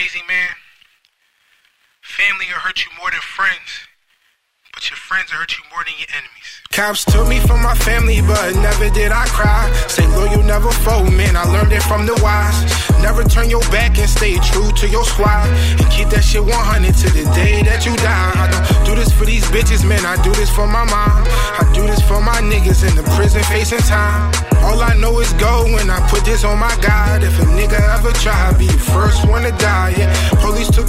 crazy, man? Family will hurt you more than friends, but your friends will hurt you more than your enemies. Cops took me from my family, but never did I cry. Say never fold, man. I learned it from the wise. Never turn your back and stay true to your squad. And keep that shit 100 to the day that you die. I don't do this for these bitches, man. I do this for my mom. I do this for my niggas in the prison facing time. All I know is go when I put this on my God. If a nigga ever try, be the first one to die. Yeah,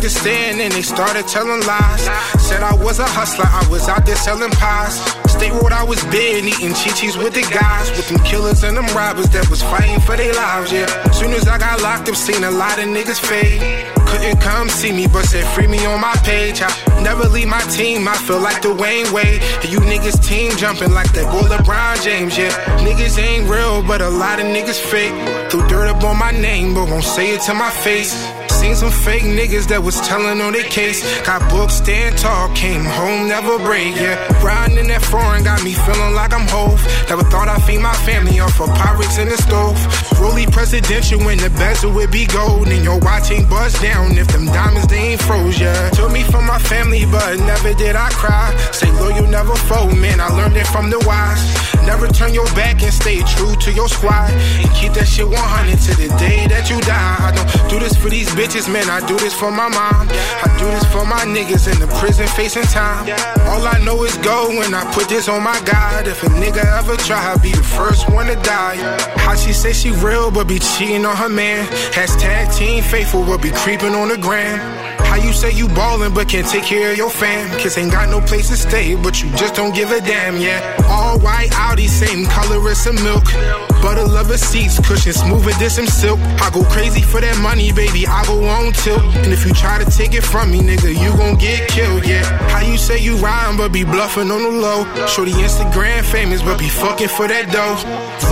and they started telling lies. Said I was a hustler, I was out there selling pies. State road, I was big, eating chi-chis with the guys, with them killers and them robbers that was fighting for their lives. Yeah, soon as I got locked up, seen a lot of niggas fade. Couldn't come see me, but said free me on my page. I never leave my team, I feel like Dwyane Wade. You niggas team jumping like that boy LeBron James. Yeah, niggas ain't real, but a lot of niggas fake. Threw dirt up on my name, but won't say it to my face. Seen some fake niggas that was telling on their case. Got books, stand tall, came home, never break, yeah. Riding in that foreign got me feeling like I'm Hov. Never thought I'd feed my family off of Pyrex in the stove. Rolly presidential when the bezel would be gold. And your watch ain't bust down if them diamonds they ain't froze, yeah. Took me from my family, but never did I cry. Say loyal, never fold, man. I learned it from the wise. Never turn your back to your squad. And keep that shit 100 to the day that you die. I don't do this for these bitches, man. I do this for my mom. I do this for my niggas in the prison facing time. All I know is go when I put this on my God. If a nigga ever try, I'll be the first one to die. How she say she real, but be cheating on her man. Hashtag team faithful, but be creeping on the gram. How you say you ballin' but can't take care of your fam? Kids ain't got no place to stay, but you just don't give a damn, yeah. All white same color as some milk. Butter lover seats, cushions smoother than some silk. I go crazy for that money, baby, I go on tilt. And if you try to take it from me, nigga, you gon' get rhyme but be bluffing on the low? Show the Instagram famous but be fucking for that dough.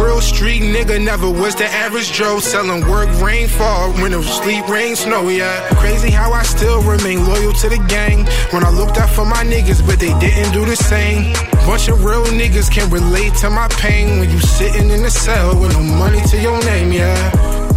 Real street nigga never was the average Joe. Selling work, rainfall, winter, sleep, rain, snow, yeah. Crazy how I still remain loyal to the gang. When I looked out for my niggas, but they didn't do the same. Bunch of real niggas can relate to my pain when you sitting in the cell with no money to your name, yeah.